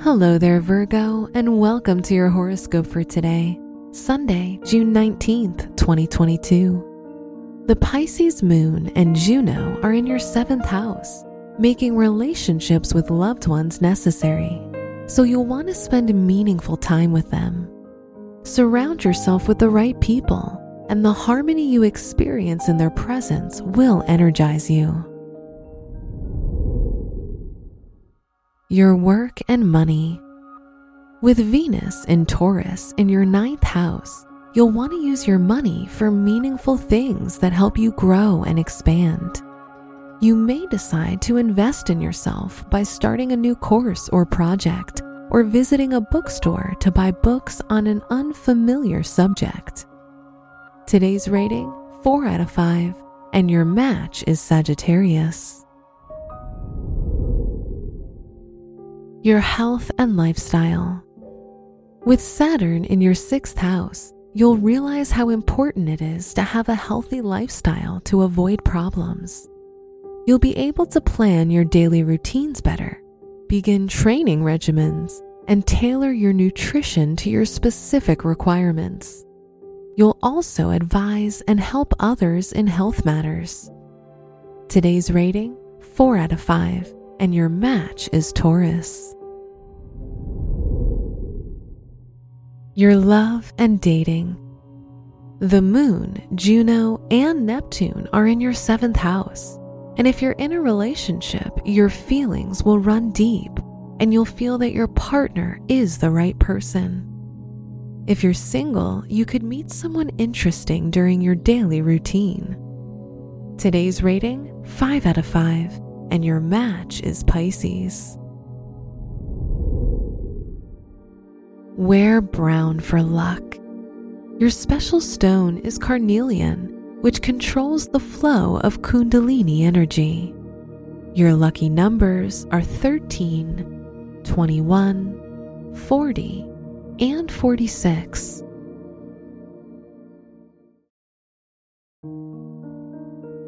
Hello there, Virgo, and welcome to your horoscope for today, Sunday, June 19th, 2022. The Pisces moon and Juno are in your seventh house, making relationships with loved ones necessary, so you'll want to spend meaningful time with them. Surround yourself with the right people, and the harmony you experience in their presence will energize you. Your work and money. With Venus in Taurus in your ninth house, you'll want to use your money for meaningful things that help you grow and expand. You may decide to invest in yourself by starting a new course or project, or visiting a bookstore to buy books on an unfamiliar subject. Today's rating 4 out of 5, and your match is Sagittarius. Your health and lifestyle. With Saturn in your sixth house, you'll realize how important it is to have a healthy lifestyle to avoid problems. You'll be able to plan your daily routines better, begin training regimens, and tailor your nutrition to your specific requirements. You'll also advise and help others in health matters. Today's rating 4 out of 5, and your match is Taurus. your love and dating. The moon, Juno, and Neptune are in your seventh house. And if you're in a relationship, your feelings will run deep and you'll feel that your partner is the right person. If you're single, you could meet someone interesting during your daily routine. Today's rating 5 out of 5, and your match is Pisces. Wear brown for luck. Your special stone is carnelian, which controls the flow of Kundalini energy. Your lucky numbers are 13, 21, 40, and 46.